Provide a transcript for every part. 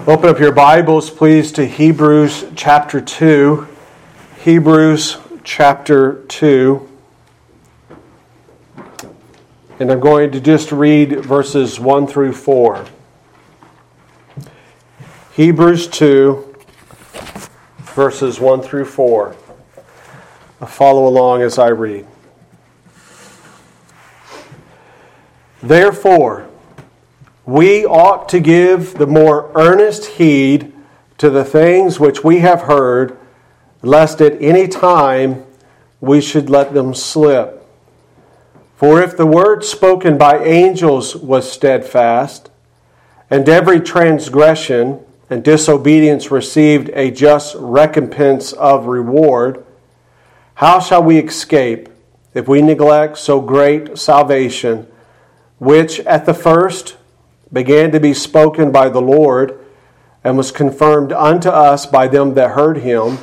Open up your Bibles, please, to Hebrews chapter 2. Hebrews chapter 2. And I'm going to just read verses 1 through 4. Hebrews 2, verses 1 through 4. I'll follow along as I read. Therefore, we ought to give the more earnest heed to the things which we have heard, lest at any time we should let them slip. For if the word spoken by angels was steadfast, and every transgression and disobedience received a just recompense of reward, how shall we escape if we neglect so great salvation, which at the first began to be spoken by the Lord and was confirmed unto us by them that heard him,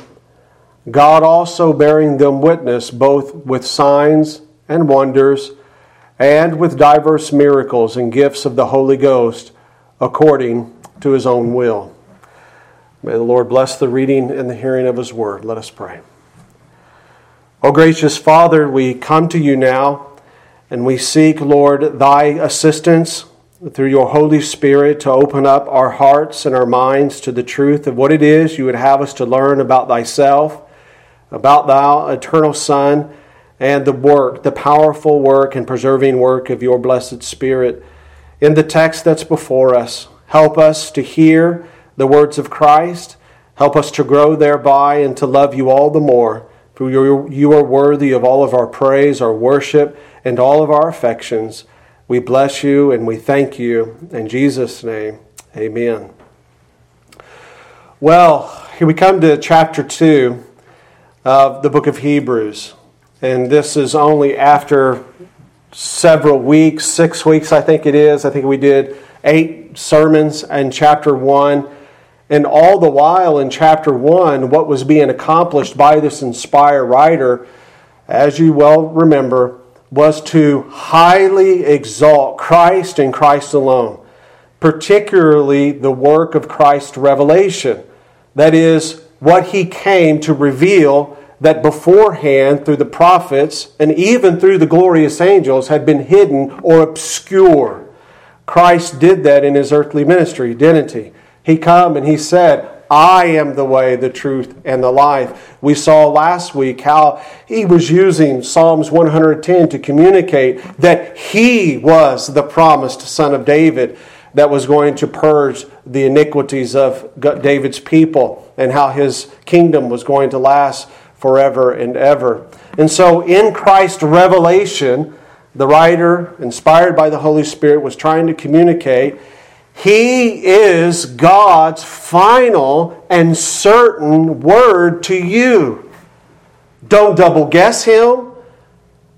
God also bearing them witness both with signs and wonders and with diverse miracles and gifts of the Holy Ghost according to his own will. May the Lord bless the reading and the hearing of his word. Let us pray. O gracious Father, we come to you now and we seek, Lord, thy assistance through your Holy Spirit to open up our hearts and our minds to the truth of what it is you would have us to learn about thyself, about thou eternal Son, and the work, the powerful work and preserving work of your blessed Spirit. In the text that's before us, help us to hear the words of Christ. Help us to grow thereby and to love you all the more. For you are worthy of all of our praise, our worship, and all of our affections. We bless you and we thank you. In Jesus' name, amen. Well, here we come to chapter 2 of the book of Hebrews. And this is only after several weeks, six weeks, I think it is. I think we did eight sermons in chapter 1. And all the while in chapter 1, what was being accomplished by this inspired writer, as you well remember, was to highly exalt Christ and Christ alone, particularly the work of Christ's revelation. That is, what he came to reveal that beforehand, through the prophets and even through the glorious angels, had been hidden or obscure. Christ did that in his earthly ministry, didn't he? He come and he said, I am the way, the truth, and the life. We saw last week how he was using Psalms 110 to communicate that he was the promised son of David that was going to purge the iniquities of David's people and how his kingdom was going to last forever and ever. And so in Christ's revelation, the writer, inspired by the Holy Spirit, was trying to communicate he is God's final and certain word to you. Don't double guess him.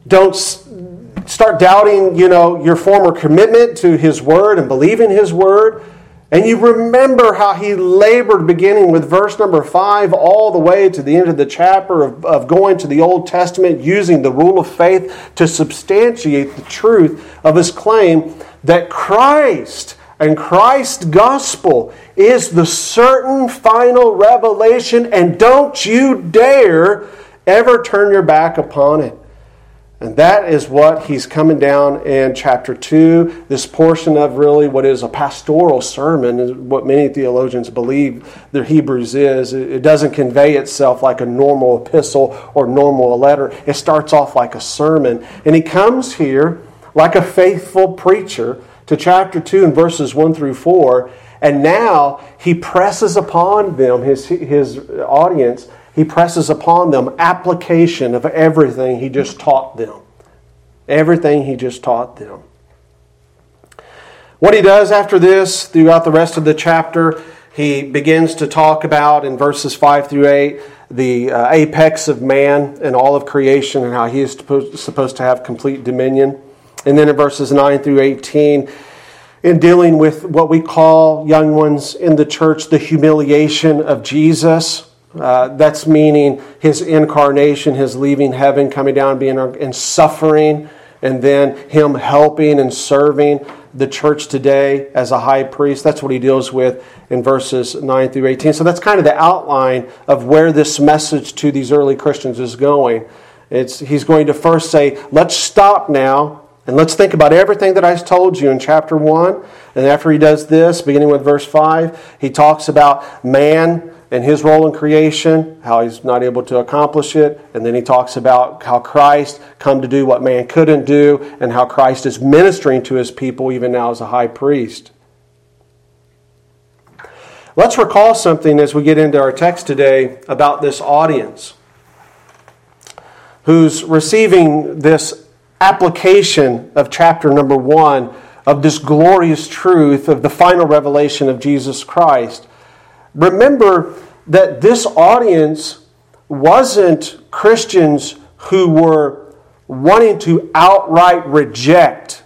Don't start doubting, you know, your former commitment to his word and believing his word. And you remember how he labored beginning with verse number five all the way to the end of the chapter of, of going to the Old Testament, using the rule of faith to substantiate the truth of his claim that Christ and Christ's gospel is the certain final revelation, and don't you dare ever turn your back upon it. And that is what he's coming down in chapter 2. This portion of really what is a pastoral sermon, is what many theologians believe the Hebrews is. It doesn't convey itself like a normal epistle or normal letter, it starts off like a sermon. And he comes here like a faithful preacher to chapter 2 and verses 1 through 4. And now he presses upon them, his, his audience, he presses upon them application of everything he just taught them. Everything he just taught them. What he does after this, throughout the rest of the chapter, he begins to talk about in verses 5 through 8 the uh, apex of man and all of creation and how he is supposed to have complete dominion. And then in verses 9 through 18, in dealing with what we call young ones in the church the humiliation of Jesus. Uh, that's meaning his incarnation, his leaving heaven, coming down, being and suffering, and then him helping and serving the church today as a high priest. That's what he deals with in verses 9 through 18. So that's kind of the outline of where this message to these early Christians is going. It's, he's going to first say, let's stop now and let's think about everything that I told you in chapter 1. And after he does this, beginning with verse 5, he talks about man and his role in creation, how he's not able to accomplish it, and then he talks about how Christ come to do what man couldn't do, and how Christ is ministering to his people even now as a high priest. Let's recall something as we get into our text today about this audience who's receiving this application of chapter number one of this glorious truth of the final revelation of Jesus Christ. Remember that this audience wasn't Christians who were wanting to outright reject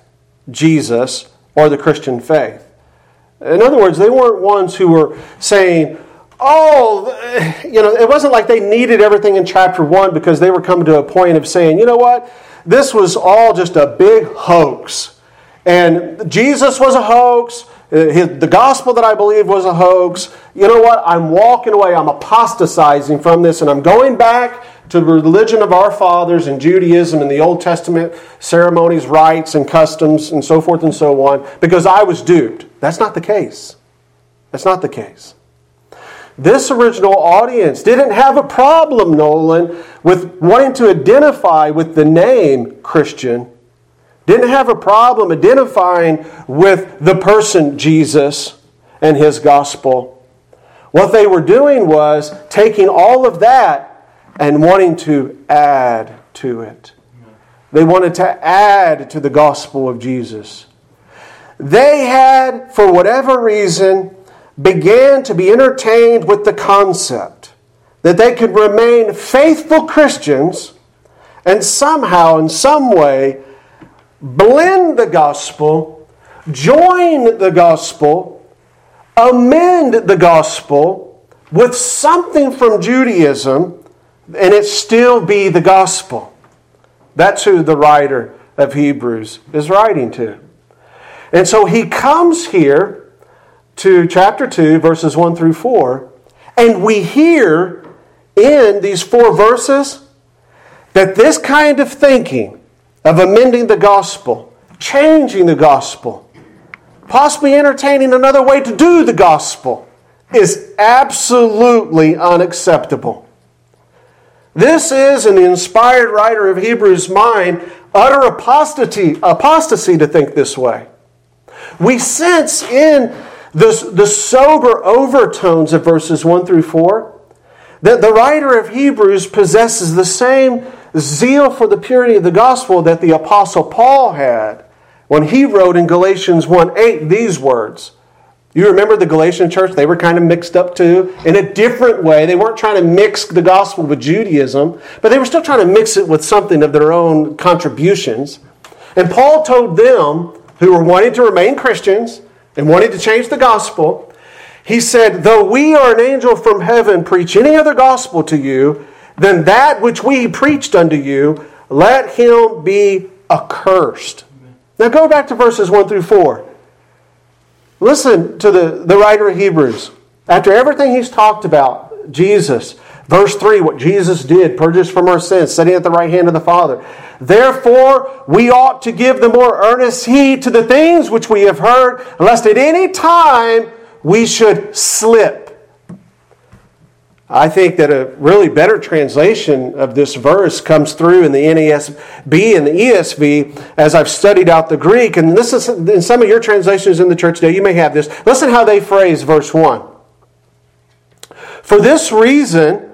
Jesus or the Christian faith. In other words, they weren't ones who were saying, oh, you know, it wasn't like they needed everything in chapter one because they were coming to a point of saying, you know what, this was all just a big hoax. And Jesus was a hoax. Uh, the gospel that I believe was a hoax. You know what? I'm walking away. I'm apostatizing from this, and I'm going back to the religion of our fathers and Judaism and the Old Testament ceremonies, rites, and customs, and so forth and so on, because I was duped. That's not the case. That's not the case. This original audience didn't have a problem, Nolan, with wanting to identify with the name Christian didn't have a problem identifying with the person Jesus and his gospel. What they were doing was taking all of that and wanting to add to it. They wanted to add to the gospel of Jesus. They had, for whatever reason, began to be entertained with the concept that they could remain faithful Christians and somehow, in some way, blend the gospel, join the gospel, amend the gospel with something from Judaism, and it still be the gospel. That's who the writer of Hebrews is writing to. And so he comes here to chapter 2, verses 1 through 4, and we hear in these four verses that this kind of thinking, of amending the gospel, changing the gospel, possibly entertaining another way to do the gospel is absolutely unacceptable. This is, in the inspired writer of Hebrews' mind, utter apostasy, apostasy to think this way. We sense in the, the sober overtones of verses 1 through 4 that the writer of Hebrews possesses the same zeal for the purity of the gospel that the Apostle Paul had when he wrote in Galatians 1 8 these words. You remember the Galatian church? They were kind of mixed up too in a different way. They weren't trying to mix the gospel with Judaism, but they were still trying to mix it with something of their own contributions. And Paul told them, who were wanting to remain Christians and wanting to change the gospel, he said, Though we or an angel from heaven preach any other gospel to you than that which we preached unto you, let him be accursed. Now go back to verses 1 through 4. Listen to the, the writer of Hebrews. After everything he's talked about, Jesus, verse 3, what Jesus did, purged from our sins, sitting at the right hand of the Father. Therefore, we ought to give the more earnest heed to the things which we have heard, lest at any time we should slip. I think that a really better translation of this verse comes through in the NASB and the ESV as I've studied out the Greek. And this is in some of your translations in the church today, you may have this. Listen how they phrase verse 1. For this reason,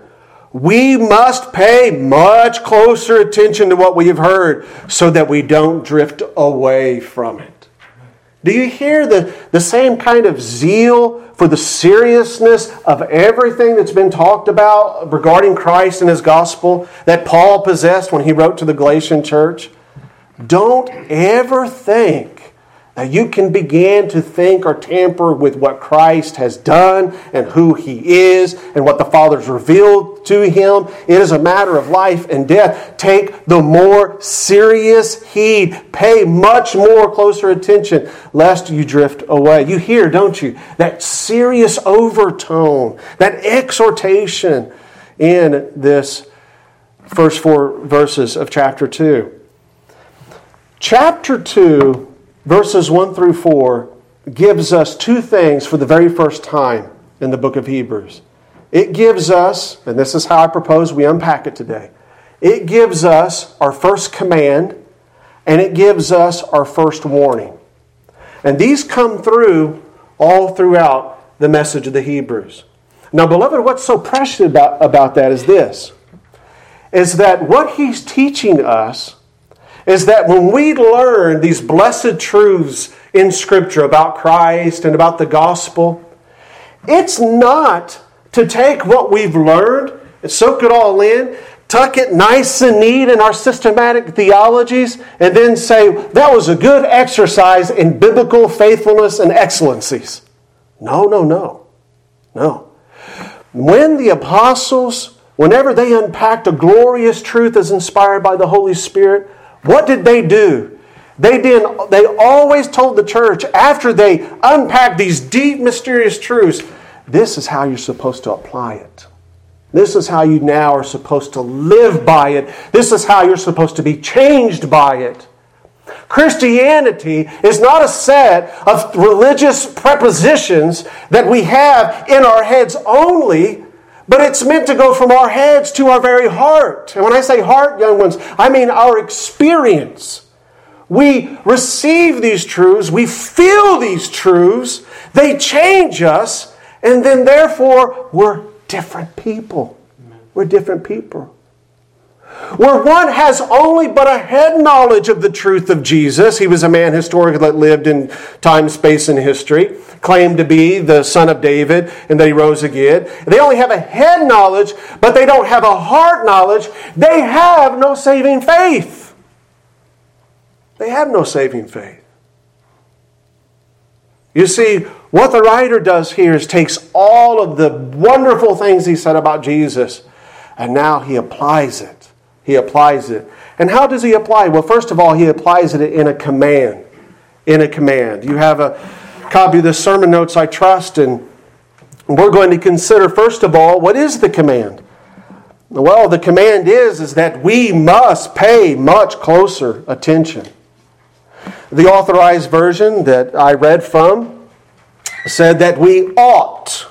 we must pay much closer attention to what we have heard so that we don't drift away from it. Do you hear the, the same kind of zeal for the seriousness of everything that's been talked about regarding Christ and his gospel that Paul possessed when he wrote to the Galatian church? Don't ever think that you can begin to think or tamper with what Christ has done and who he is and what the Father's revealed to him. It is a matter of life and death. Take the more serious heed. Pay much more closer attention lest you drift away. You hear, don't you, that serious overtone, that exhortation in this first four verses of chapter 2. Chapter 2 verses 1 through 4 gives us two things for the very first time in the book of Hebrews. It gives us, and this is how I propose we unpack it today, it gives us our first command and it gives us our first warning. And these come through all throughout the message of the Hebrews. Now, beloved, what's so precious about, about that is this is that what he's teaching us is that when we learn these blessed truths in Scripture about Christ and about the gospel, it's not to take what we've learned and soak it all in, tuck it nice and neat in our systematic theologies, and then say, that was a good exercise in biblical faithfulness and excellencies. No, no, no. No. When the apostles, whenever they unpacked a glorious truth as inspired by the Holy Spirit, what did they do? They did they always told the church after they unpacked these deep mysterious truths, this is how you're supposed to apply it. This is how you now are supposed to live by it. This is how you're supposed to be changed by it. Christianity is not a set of religious prepositions that we have in our heads only, but it's meant to go from our heads to our very heart. And when I say heart, young ones, I mean our experience. We receive these truths, we feel these truths, they change us, and then therefore we're different people. We're different people where one has only but a head knowledge of the truth of Jesus. He was a man historically that lived in time, space, and history, claimed to be the son of David, and that he rose again. They only have a head knowledge, but they don't have a heart knowledge. They have no saving faith. They have no saving faith. You see, what the writer does here is takes all of the wonderful things he said about Jesus, and now he applies it he applies it. And how does he apply? It? Well, first of all, he applies it in a command. In a command. You have a copy of the sermon notes, I trust, and we're going to consider, first of all, what is the command? Well, the command is, is that we must pay much closer attention. The authorized version that I read from said that we ought.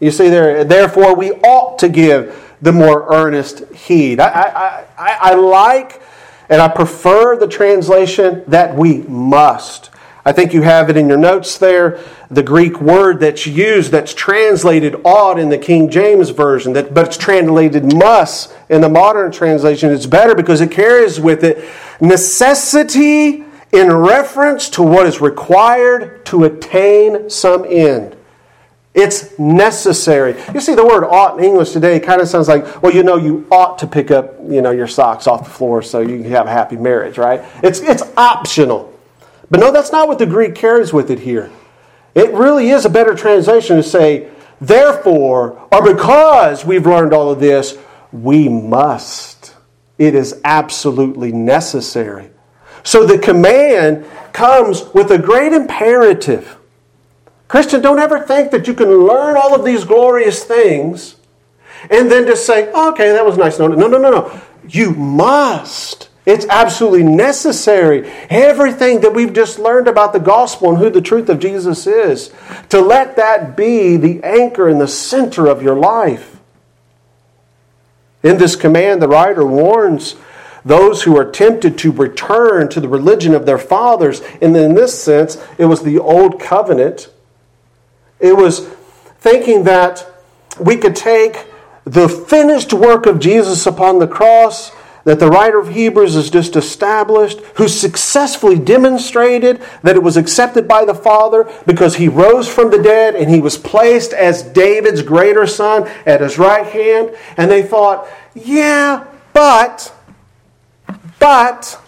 You see there, therefore we ought to give the more earnest heed. I, I, I, I like and I prefer the translation that we must. I think you have it in your notes there. The Greek word that's used, that's translated ought in the King James Version, that, but it's translated must in the modern translation. It's better because it carries with it necessity in reference to what is required to attain some end. It's necessary. You see, the word ought in English today kind of sounds like, well, you know, you ought to pick up, you know, your socks off the floor so you can have a happy marriage, right? It's, it's optional. But no, that's not what the Greek carries with it here. It really is a better translation to say, therefore, or because we've learned all of this, we must. It is absolutely necessary. So the command comes with a great imperative. Christian, don't ever think that you can learn all of these glorious things and then just say, oh, okay, that was nice. No, no, no, no, no. You must. It's absolutely necessary. Everything that we've just learned about the gospel and who the truth of Jesus is, to let that be the anchor in the center of your life. In this command, the writer warns those who are tempted to return to the religion of their fathers. And in this sense, it was the old covenant it was thinking that we could take the finished work of Jesus upon the cross that the writer of Hebrews has just established, who successfully demonstrated that it was accepted by the Father because he rose from the dead and he was placed as David's greater son at his right hand. And they thought, yeah, but, but,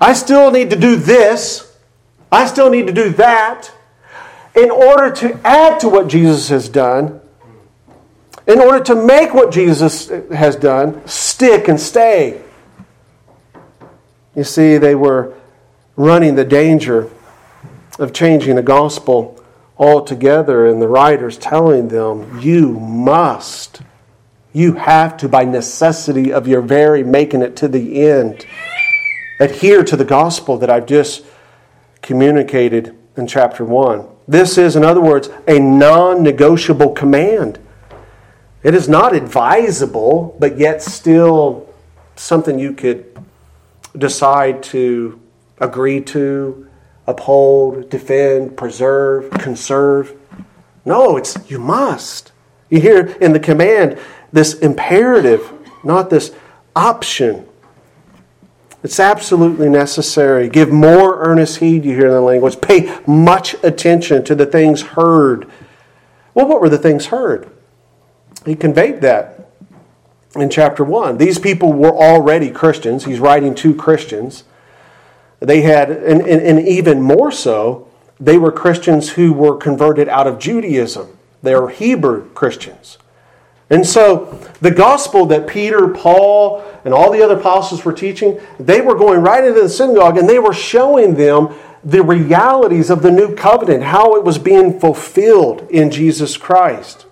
I still need to do this. I still need to do that in order to add to what Jesus has done, in order to make what Jesus has done stick and stay. You see, they were running the danger of changing the gospel altogether, and the writer's telling them, You must, you have to, by necessity of your very making it to the end, adhere to the gospel that I've just communicated in chapter 1. This is, in other words, a non negotiable command. It is not advisable, but yet still something you could decide to agree to, uphold, defend, preserve, conserve. No, it's you must. You hear in the command this imperative, not this option. It's absolutely necessary. Give more earnest heed, you hear in the language. Pay much attention to the things heard. Well, what were the things heard? He conveyed that in chapter 1. These people were already Christians. He's writing to Christians. They had, and, and, and even more so, they were Christians who were converted out of Judaism. They were Hebrew Christians. And so the gospel that Peter, Paul, and all the other apostles were teaching, they were going right into the synagogue and they were showing them the realities of the new covenant, how it was being fulfilled in Jesus Christ.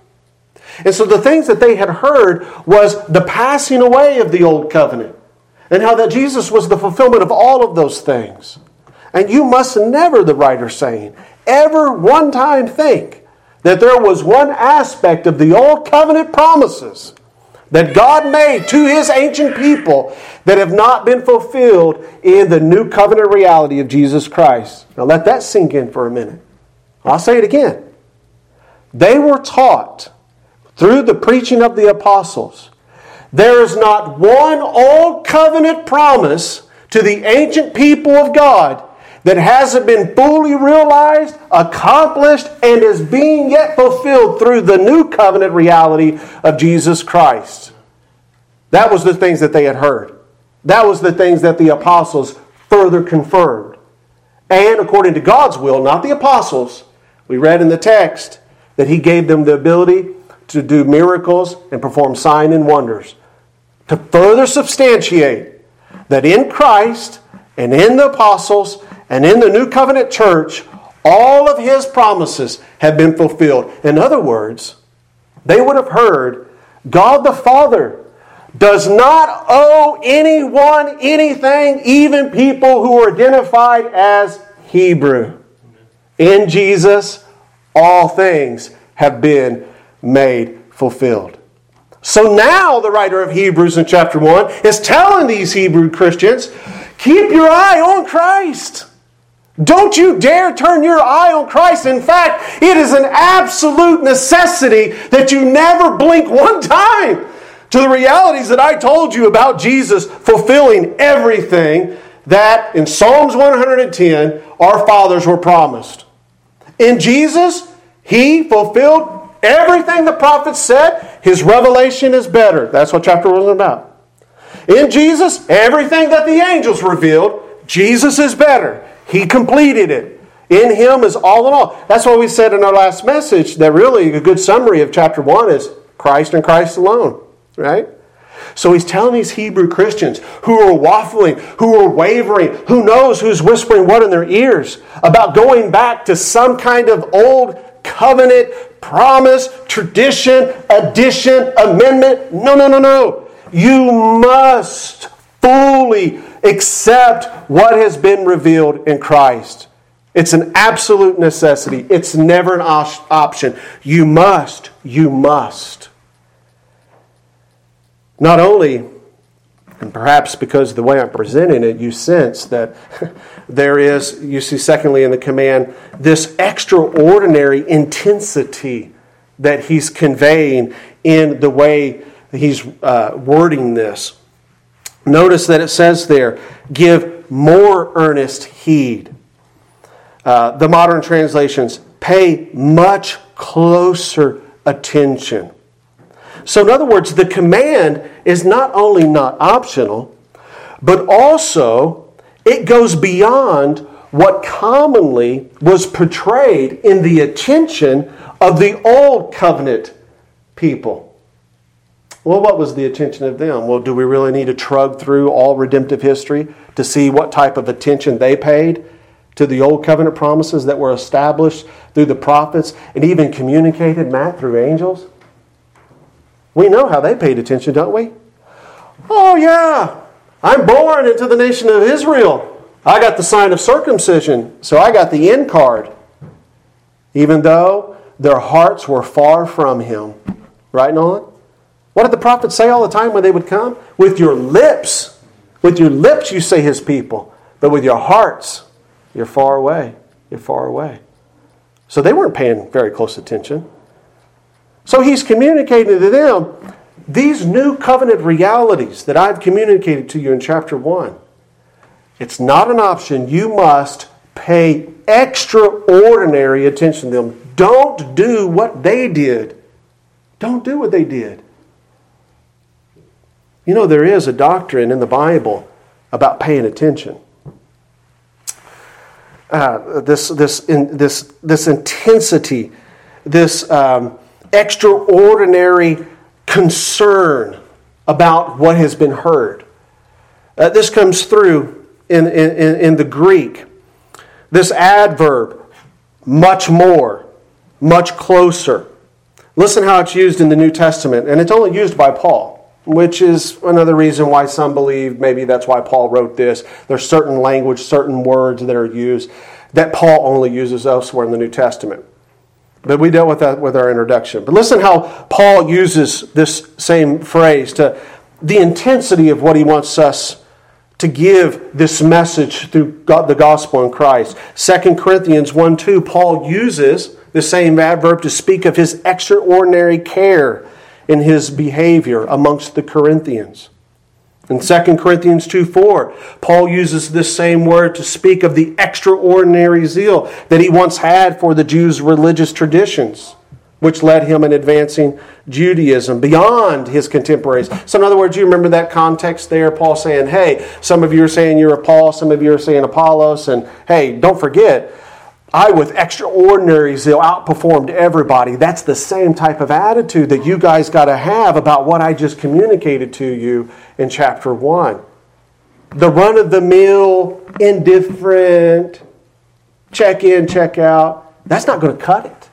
And so the things that they had heard was the passing away of the old covenant and how that Jesus was the fulfillment of all of those things. And you must never, the writer saying, ever one time think that there was one aspect of the old covenant promises that God made to his ancient people that have not been fulfilled in the new covenant reality of Jesus Christ. Now let that sink in for a minute. I'll say it again. They were taught through the preaching of the apostles. There is not one old covenant promise to the ancient people of God that hasn't been fully realized, accomplished, and is being yet fulfilled through the new covenant reality of Jesus Christ. That was the things that they had heard. That was the things that the apostles further confirmed. And according to God's will, not the apostles, we read in the text that He gave them the ability to do miracles and perform sign and wonders to further substantiate that in Christ and in the apostles and in the new covenant church, all of his promises have been fulfilled. In other words, they would have heard God the Father does not owe anyone anything, even people who are identified as Hebrew. In Jesus, all things have been made fulfilled. So now the writer of Hebrews in chapter 1 is telling these Hebrew Christians keep your eye on Christ. Don't you dare turn your eye on Christ. In fact, it is an absolute necessity that you never blink one time to the realities that I told you about Jesus fulfilling everything that in Psalms 110 our fathers were promised. In Jesus, He fulfilled everything the prophets said. His revelation is better. That's what chapter 1 is about. In Jesus, everything that the angels revealed, Jesus is better. He completed it. In Him is all in all. That's what we said in our last message that really a good summary of chapter 1 is Christ and Christ alone, right? So he's telling these Hebrew Christians who are waffling, who are wavering, who knows who's whispering what in their ears about going back to some kind of old covenant, promise, tradition, addition, amendment. No, no, no, no. You must fully accept what has been revealed in Christ. It's an absolute necessity. It's never an option. You must, you must. Not only, and perhaps because of the way I'm presenting it, you sense that there is, you see, secondly, in the command, this extraordinary intensity that he's conveying in the way he's uh, wording this. Notice that it says there, give more earnest heed. Uh, the modern translations, pay much closer attention. So, in other words, the command is not only not optional, but also it goes beyond what commonly was portrayed in the attention of the old covenant people. Well, what was the attention of them? Well, do we really need to trug through all redemptive history to see what type of attention they paid to the old covenant promises that were established through the prophets and even communicated, Matt, through angels? We know how they paid attention, don't we? Oh, yeah, I'm born into the nation of Israel. I got the sign of circumcision, so I got the in card. Even though their hearts were far from him. Right, Nolan? What did the prophets say all the time when they would come? With your lips, with your lips you say his people, but with your hearts, you're far away. You're far away. So they weren't paying very close attention. So he's communicating to them these new covenant realities that I've communicated to you in chapter 1. It's not an option. You must pay extraordinary attention to them. Don't do what they did. Don't do what they did. You know, there is a doctrine in the Bible about paying attention. Uh, this, this, in, this, this intensity, this um, extraordinary concern about what has been heard. Uh, this comes through in, in, in the Greek. This adverb, much more, much closer. Listen how it's used in the New Testament, and it's only used by Paul which is another reason why some believe maybe that's why Paul wrote this. There's certain language, certain words that are used that Paul only uses elsewhere in the New Testament. But we dealt with that with our introduction. But listen how Paul uses this same phrase to the intensity of what he wants us to give this message through God, the gospel in Christ. 2 Corinthians 1 2, Paul uses the same adverb to speak of his extraordinary care in his behavior amongst the Corinthians. In 2 Corinthians 2 4, Paul uses this same word to speak of the extraordinary zeal that he once had for the Jews' religious traditions, which led him in advancing Judaism beyond his contemporaries. So, in other words, you remember that context there, Paul saying, hey, some of you are saying you're a Paul, some of you are saying Apollos, and hey, don't forget, I, with extraordinary zeal, outperformed everybody. That's the same type of attitude that you guys got to have about what I just communicated to you in chapter 1. The run of the mill, indifferent, check in, check out, that's not going to cut it.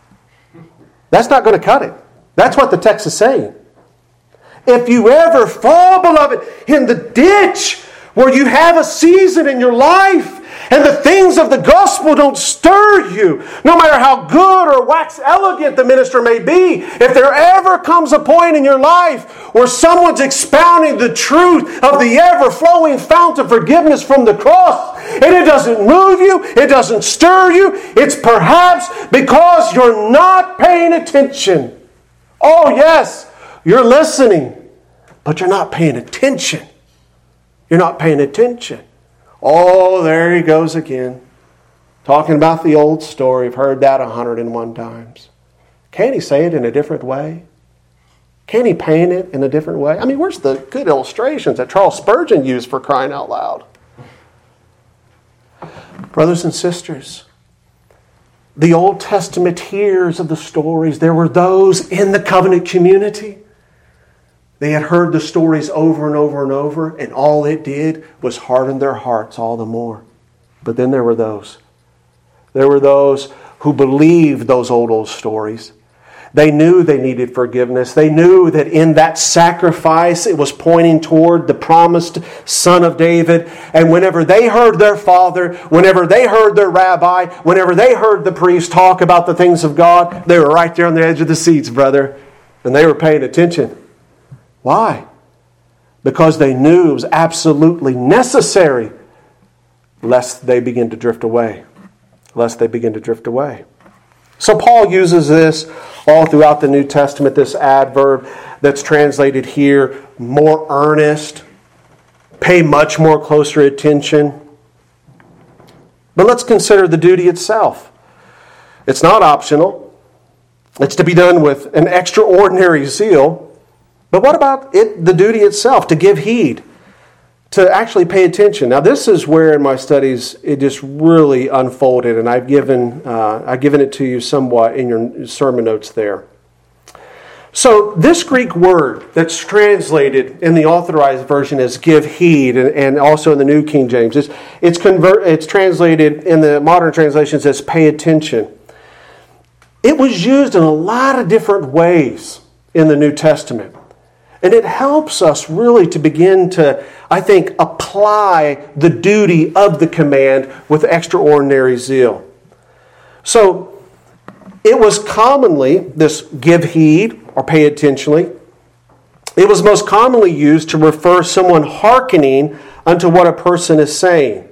That's not going to cut it. That's what the text is saying. If you ever fall, beloved, in the ditch where you have a season in your life and the things of the gospel don't stir you, no matter how good or wax elegant the minister may be, if there ever comes a point in your life where someone's expounding the truth of the ever flowing fount of forgiveness from the cross, and it doesn't move you, it doesn't stir you, it's perhaps because you're not paying attention. Oh, yes, you're listening, but you're not paying attention. You're not paying attention. Oh, there he goes again. Talking about the old story. I've heard that 101 times. Can't he say it in a different way? Can't he paint it in a different way? I mean, where's the good illustrations that Charles Spurgeon used for crying out loud? Brothers and sisters, the Old Testament hears of the stories, there were those in the covenant community they had heard the stories over and over and over, and all it did was harden their hearts all the more. But then there were those. There were those who believed those old, old stories. They knew they needed forgiveness. They knew that in that sacrifice it was pointing toward the promised son of David. And whenever they heard their father, whenever they heard their rabbi, whenever they heard the priest talk about the things of God, they were right there on the edge of the seats, brother. And they were paying attention. Why? Because they knew it was absolutely necessary lest they begin to drift away. Lest they begin to drift away. So Paul uses this all throughout the New Testament, this adverb that's translated here more earnest, pay much more closer attention. But let's consider the duty itself. It's not optional, it's to be done with an extraordinary zeal. But what about it, the duty itself, to give heed, to actually pay attention. Now, this is where in my studies it just really unfolded, and I've given, uh, I've given it to you somewhat in your sermon notes there. So, this Greek word that's translated in the authorized version as give heed, and, and also in the New King James, it's, it's, convert, it's translated in the modern translations as pay attention. It was used in a lot of different ways in the New Testament. And it helps us really to begin to, I think, apply the duty of the command with extraordinary zeal. So, it was commonly this give heed or pay attentionly. It was most commonly used to refer someone hearkening unto what a person is saying.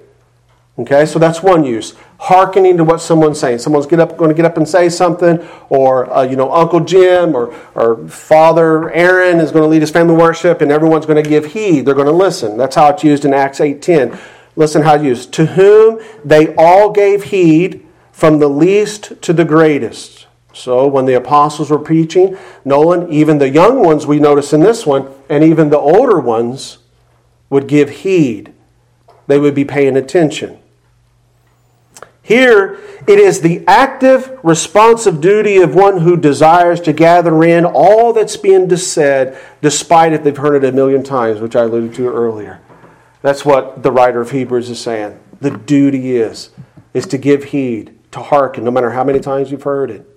Okay, so that's one use. Hearkening to what someone's saying. Someone's get up, going to get up and say something, or uh, you know, Uncle Jim or, or Father Aaron is going to lead his family worship, and everyone's going to give heed. They're going to listen. That's how it's used in Acts eight ten. Listen how it's used. To whom they all gave heed, from the least to the greatest. So when the apostles were preaching, Nolan, even the young ones we notice in this one, and even the older ones would give heed. They would be paying attention. Here, it is the active, responsive duty of one who desires to gather in all that's being said, despite if they've heard it a million times, which I alluded to earlier. That's what the writer of Hebrews is saying. The duty is, is to give heed, to hearken, no matter how many times you've heard it.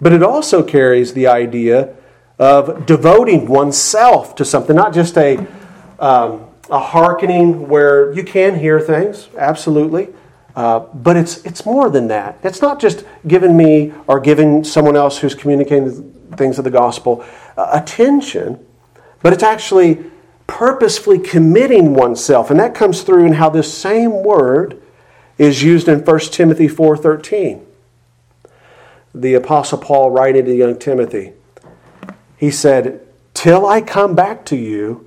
But it also carries the idea of devoting oneself to something, not just a, um, a hearkening where you can hear things, absolutely. Uh, but it's, it's more than that. It's not just giving me or giving someone else who's communicating things of the gospel uh, attention, but it's actually purposefully committing oneself. And that comes through in how this same word is used in 1 Timothy 4.13 the Apostle Paul writing to young Timothy. He said, Till I come back to you,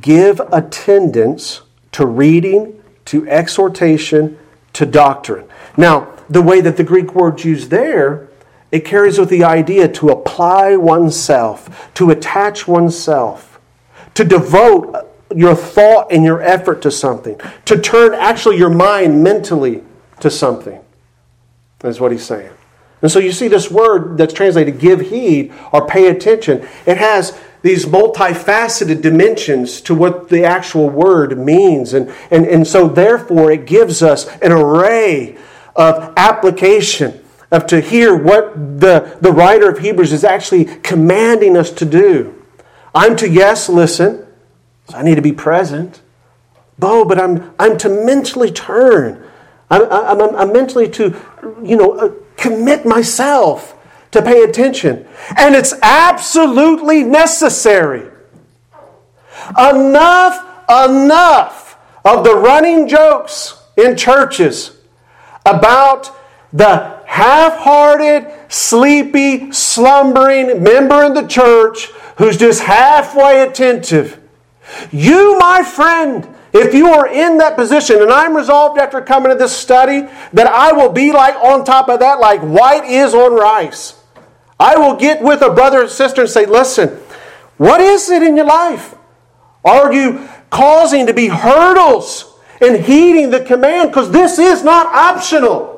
give attendance to reading, to exhortation, to doctrine. Now, the way that the Greek word's used there, it carries with the idea to apply oneself, to attach oneself, to devote your thought and your effort to something, to turn actually your mind mentally to something. That's what he's saying. And so you see this word that's translated give heed or pay attention. It has these multifaceted dimensions to what the actual word means. And, and, and so therefore it gives us an array of application of to hear what the, the writer of Hebrews is actually commanding us to do. I'm to yes, listen. So I need to be present. Bo, but I'm, I'm to mentally turn. I'm, I'm, I'm mentally to, you know, uh, commit myself to pay attention. And it's absolutely necessary. Enough, enough of the running jokes in churches about the half hearted, sleepy, slumbering member in the church who's just halfway attentive. You, my friend, if you are in that position, and I'm resolved after coming to this study that I will be like on top of that, like white is on rice. I will get with a brother and sister and say, listen, what is it in your life? Are you causing to be hurdles in heeding the command? Because this is not optional.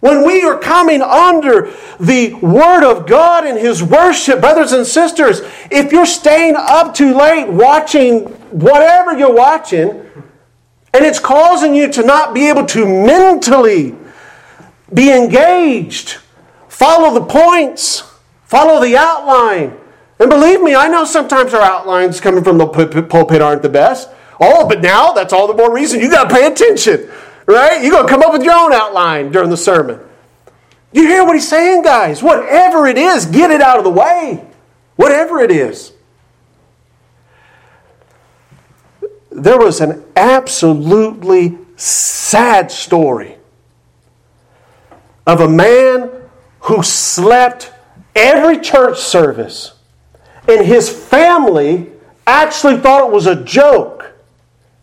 When we are coming under the Word of God and His worship, brothers and sisters, if you're staying up too late watching whatever you're watching, and it's causing you to not be able to mentally be engaged, follow the points, follow the outline. And believe me, I know sometimes our outlines coming from the pulpit aren't the best. Oh, but now that's all the more reason you got to pay attention. Right? You're going to come up with your own outline during the sermon. You hear what he's saying, guys? Whatever it is, get it out of the way. Whatever it is. There was an absolutely sad story of a man who slept every church service, and his family actually thought it was a joke.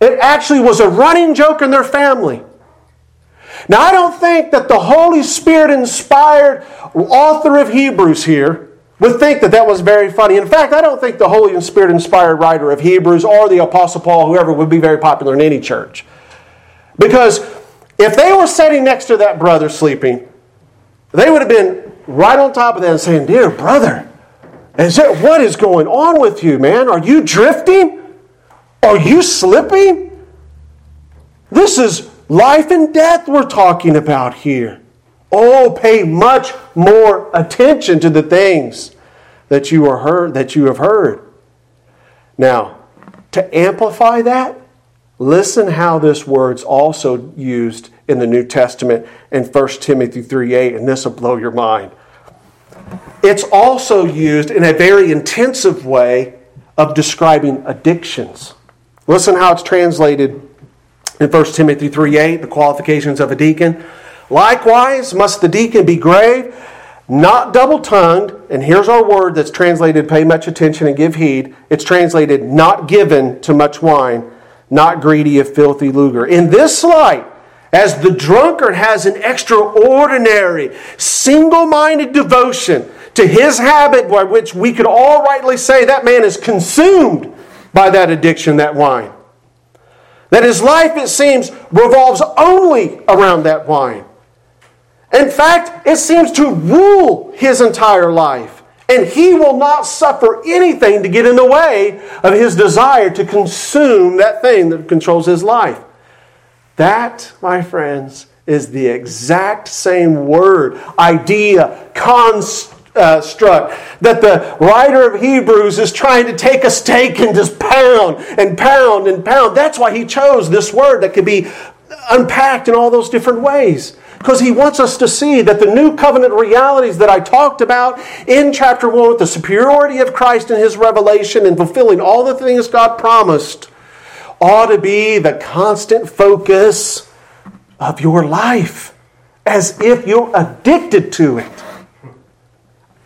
It actually was a running joke in their family. Now, I don't think that the Holy Spirit inspired author of Hebrews here would think that that was very funny. In fact, I don't think the Holy Spirit inspired writer of Hebrews or the Apostle Paul, whoever, would be very popular in any church. Because if they were sitting next to that brother sleeping, they would have been right on top of that and saying, Dear brother, is it, what is going on with you, man? Are you drifting? Are you slipping? This is life and death we're talking about here. Oh, pay much more attention to the things that you are heard that you have heard. Now, to amplify that, listen how this word's also used in the New Testament in 1 Timothy 3:8, and this will blow your mind. It's also used in a very intensive way of describing addictions. Listen how it's translated in 1 Timothy 3:8, the qualifications of a deacon. Likewise, must the deacon be grave, not double tongued, and here's our word that's translated pay much attention and give heed. It's translated not given to much wine, not greedy of filthy lucre. In this light, as the drunkard has an extraordinary, single minded devotion to his habit, by which we could all rightly say that man is consumed by that addiction, that wine. That his life, it seems, revolves only around that wine. In fact, it seems to rule his entire life. And he will not suffer anything to get in the way of his desire to consume that thing that controls his life. That, my friends, is the exact same word, idea, construct that the writer of Hebrews is trying to take a stake and just pound and pound and pound. That's why he chose this word that could be unpacked in all those different ways because he wants us to see that the new covenant realities that I talked about in chapter 1 with the superiority of Christ and his revelation and fulfilling all the things God promised ought to be the constant focus of your life as if you're addicted to it.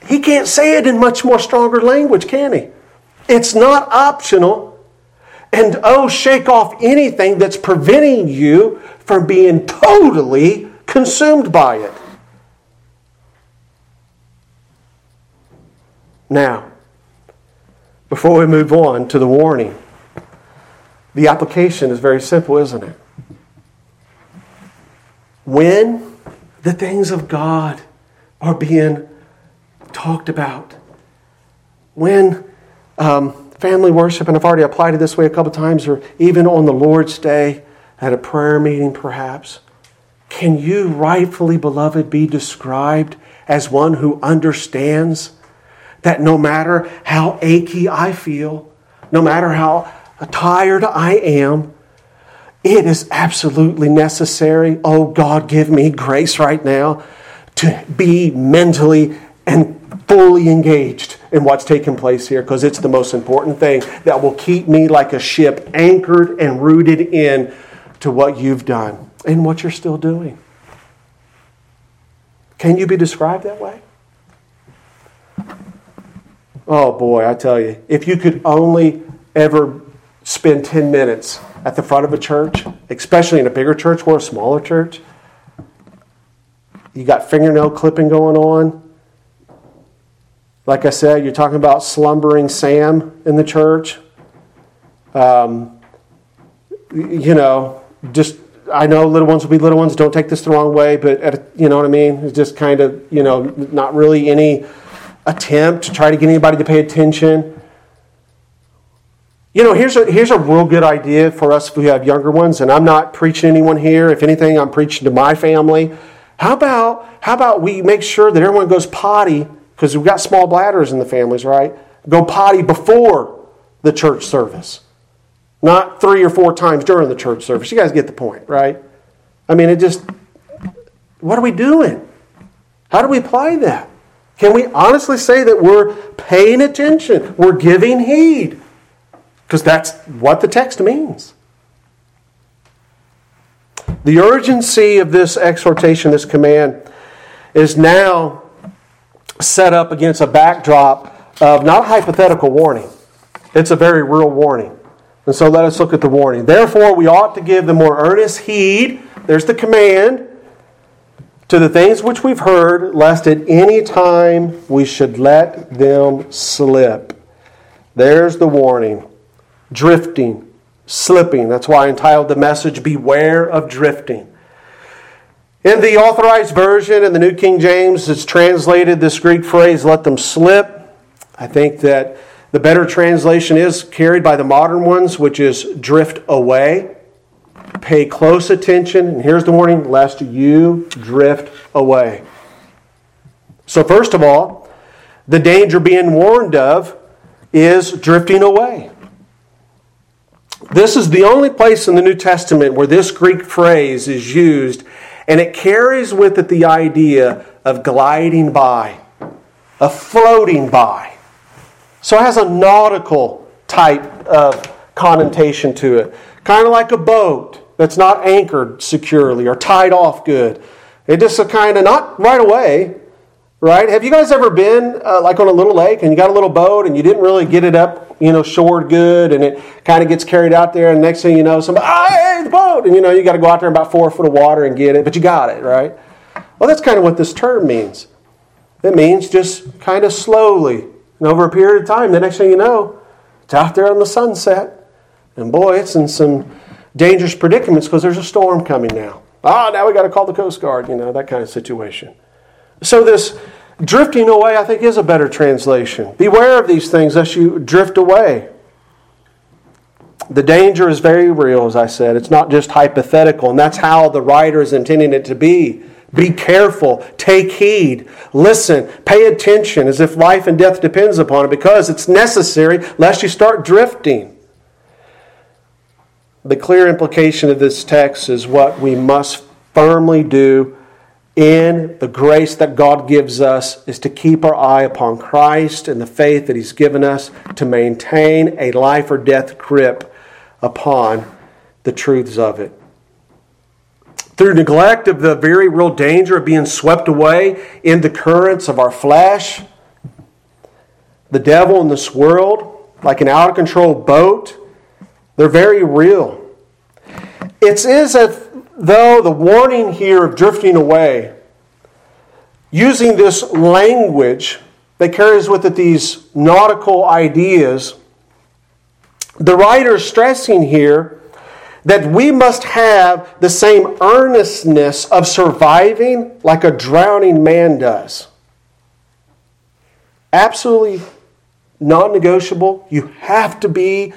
He can't say it in much more stronger language, can he? It's not optional. And oh, shake off anything that's preventing you from being totally consumed by it. Now, before we move on to the warning, the application is very simple, isn't it? When the things of God are being talked about, when um, family worship, and I've already applied it this way a couple times, or even on the Lord's Day at a prayer meeting, perhaps, can you, rightfully beloved, be described as one who understands that no matter how achy I feel, no matter how tired I am, it is absolutely necessary. Oh, God, give me grace right now to be mentally and fully engaged in what's taking place here because it's the most important thing that will keep me like a ship anchored and rooted in to what you've done and what you're still doing. Can you be described that way? Oh boy, I tell you, if you could only ever spend 10 minutes at the front of a church, especially in a bigger church or a smaller church, you got fingernail clipping going on. Like I said, you're talking about slumbering Sam in the church. Um, you know, just I know little ones will be little ones. Don't take this the wrong way, but a, you know what I mean. It's just kind of you know not really any attempt to try to get anybody to pay attention. You know, here's a here's a real good idea for us if we have younger ones, and I'm not preaching anyone here. If anything, I'm preaching to my family. How about how about we make sure that everyone goes potty because we've got small bladders in the families, right? Go potty before the church service. Not three or four times during the church service. You guys get the point, right? I mean, it just, what are we doing? How do we apply that? Can we honestly say that we're paying attention? We're giving heed? Because that's what the text means. The urgency of this exhortation, this command, is now set up against a backdrop of not a hypothetical warning, it's a very real warning. And so let us look at the warning. Therefore, we ought to give the more earnest heed, there's the command, to the things which we've heard, lest at any time we should let them slip. There's the warning drifting, slipping. That's why I entitled the message, Beware of Drifting. In the authorized version, in the New King James, it's translated this Greek phrase, let them slip. I think that the better translation is carried by the modern ones, which is drift away. Pay close attention, and here's the warning lest you drift away. So, first of all, the danger being warned of is drifting away. This is the only place in the New Testament where this Greek phrase is used, and it carries with it the idea of gliding by, of floating by. So it has a nautical type of connotation to it, kind of like a boat that's not anchored securely or tied off good. It just a kind of not right away, right? Have you guys ever been uh, like on a little lake and you got a little boat and you didn't really get it up, you know, shored good and it kind of gets carried out there and next thing you know, somebody, ah, hey, the boat! And you know, you got to go out there in about four foot of water and get it, but you got it, right? Well, that's kind of what this term means. It means just kind of slowly and over a period of time. The next thing you know, it's out there on the sunset. And boy, it's in some dangerous predicaments because there's a storm coming now. Ah, now we got to call the Coast Guard, you know, that kind of situation. So, this drifting away, I think, is a better translation. Beware of these things lest you drift away. The danger is very real, as I said. It's not just hypothetical, and that's how the writer is intending it to be. Be careful, take heed, listen, pay attention as if life and death depends upon it because it's necessary lest you start drifting. The clear implication of this text is what we must firmly do in the grace that God gives us is to keep our eye upon Christ and the faith that He's given us to maintain a life or death grip upon the truths of it. Through neglect of the very real danger of being swept away in the currents of our flesh, the devil in this world, like an out of control boat, they're very real. It's as if though the warning here of drifting away, using this language that carries with it these nautical ideas, the writer is stressing here that we must have the same earnestness of surviving like a drowning man does. Absolutely non negotiable. You have to be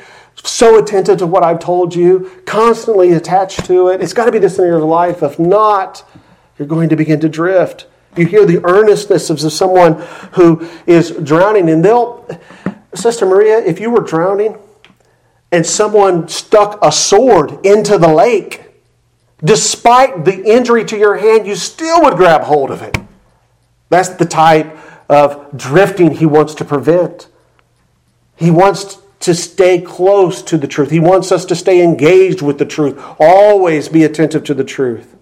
so attentive to what I've told you, constantly attached to it. It's got to be this in your life. If not, you're going to begin to drift. You hear the earnestness of someone who is drowning, and they'll, Sister Maria, if you were drowning and someone stuck a sword into the lake, despite the injury to your hand, you still would grab hold of it. That's the type of drifting he wants to prevent. He wants to stay close to the truth. He wants us to stay engaged with the truth, always be attentive to the truth.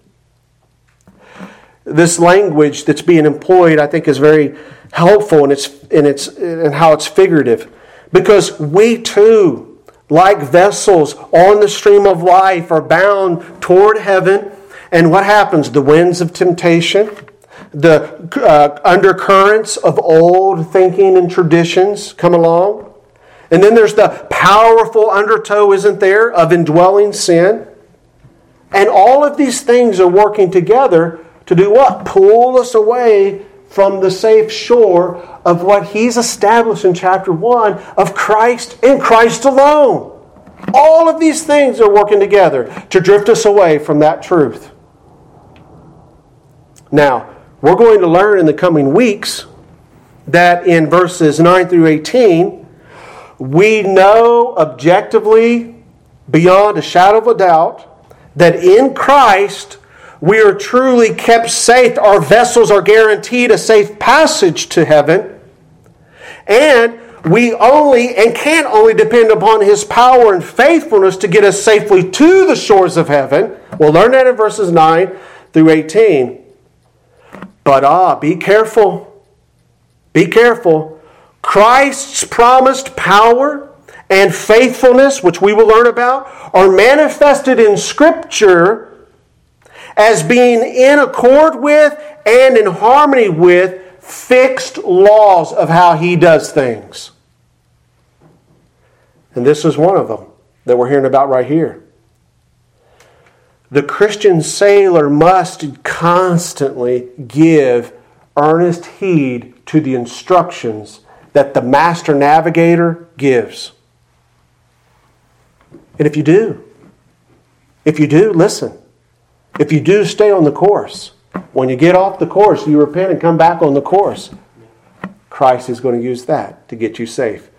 This language that's being employed, I think, is very helpful in, its, in, its, in how it's figurative. Because we too, like vessels on the stream of life, are bound toward heaven. And what happens? The winds of temptation, the uh, undercurrents of old thinking and traditions come along. And then there's the powerful undertow, isn't there, of indwelling sin. And all of these things are working together to do what? Pull us away from the safe shore of what he's established in chapter 1 of Christ and Christ alone. All of these things are working together to drift us away from that truth. Now, we're going to learn in the coming weeks that in verses 9 through 18, we know objectively, beyond a shadow of a doubt, that in Christ we are truly kept safe. Our vessels are guaranteed a safe passage to heaven. And we only and can only depend upon His power and faithfulness to get us safely to the shores of heaven. We'll learn that in verses 9 through 18. But ah, be careful. Be careful Christ's promised power and faithfulness, which we will learn about, are manifested in Scripture as being in accord with and in harmony with fixed laws of how he does things. And this is one of them that we're hearing about right here. The Christian sailor must constantly give earnest heed to the instructions that the master navigator gives. And if you do, if you do, listen. If you do stay on the course, when you get off the course, you repent and come back on the course. Christ is going to use that to get you safe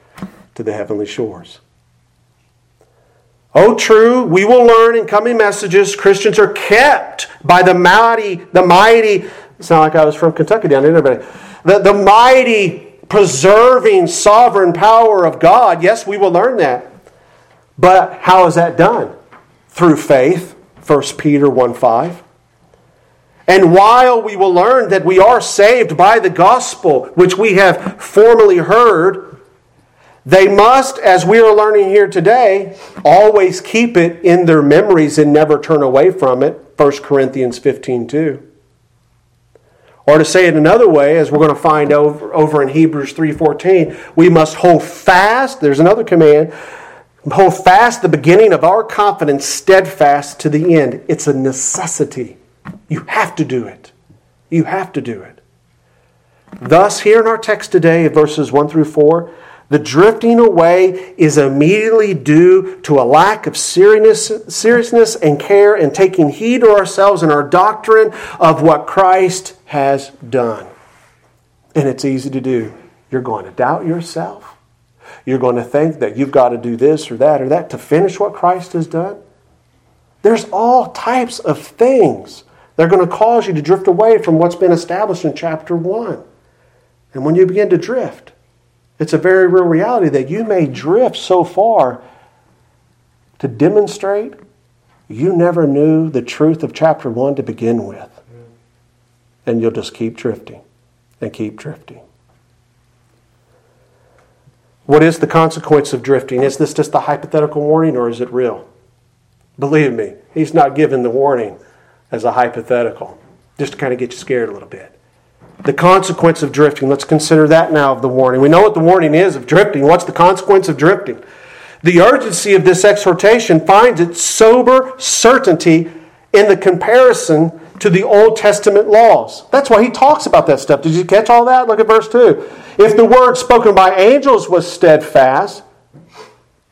to the heavenly shores. Oh, true, we will learn in coming messages Christians are kept by the mighty, the mighty, sound like I was from Kentucky down there, everybody. The, the mighty, preserving, sovereign power of God. Yes, we will learn that. But how is that done? Through faith, 1 Peter 1 5. And while we will learn that we are saved by the gospel, which we have formerly heard, they must, as we are learning here today, always keep it in their memories and never turn away from it. 1 Corinthians 15 2. Or to say it another way, as we're going to find over, over in Hebrews 3:14, we must hold fast, there's another command, hold fast the beginning of our confidence steadfast to the end. It's a necessity. You have to do it. You have to do it. Thus, here in our text today, verses 1 through 4, the drifting away is immediately due to a lack of seriousness and care and taking heed to ourselves and our doctrine of what Christ has done. And it's easy to do. You're going to doubt yourself. You're going to think that you've got to do this or that or that to finish what Christ has done. There's all types of things that are going to cause you to drift away from what's been established in chapter 1. And when you begin to drift, it's a very real reality that you may drift so far to demonstrate you never knew the truth of chapter 1 to begin with. And you'll just keep drifting and keep drifting. What is the consequence of drifting? Is this just a hypothetical warning or is it real? Believe me, he's not giving the warning as a hypothetical, just to kind of get you scared a little bit the consequence of drifting. Let's consider that now of the warning. We know what the warning is of drifting. What's the consequence of drifting? The urgency of this exhortation finds its sober certainty in the comparison to the Old Testament laws. That's why he talks about that stuff. Did you catch all that? Look at verse 2. If the word spoken by angels was steadfast,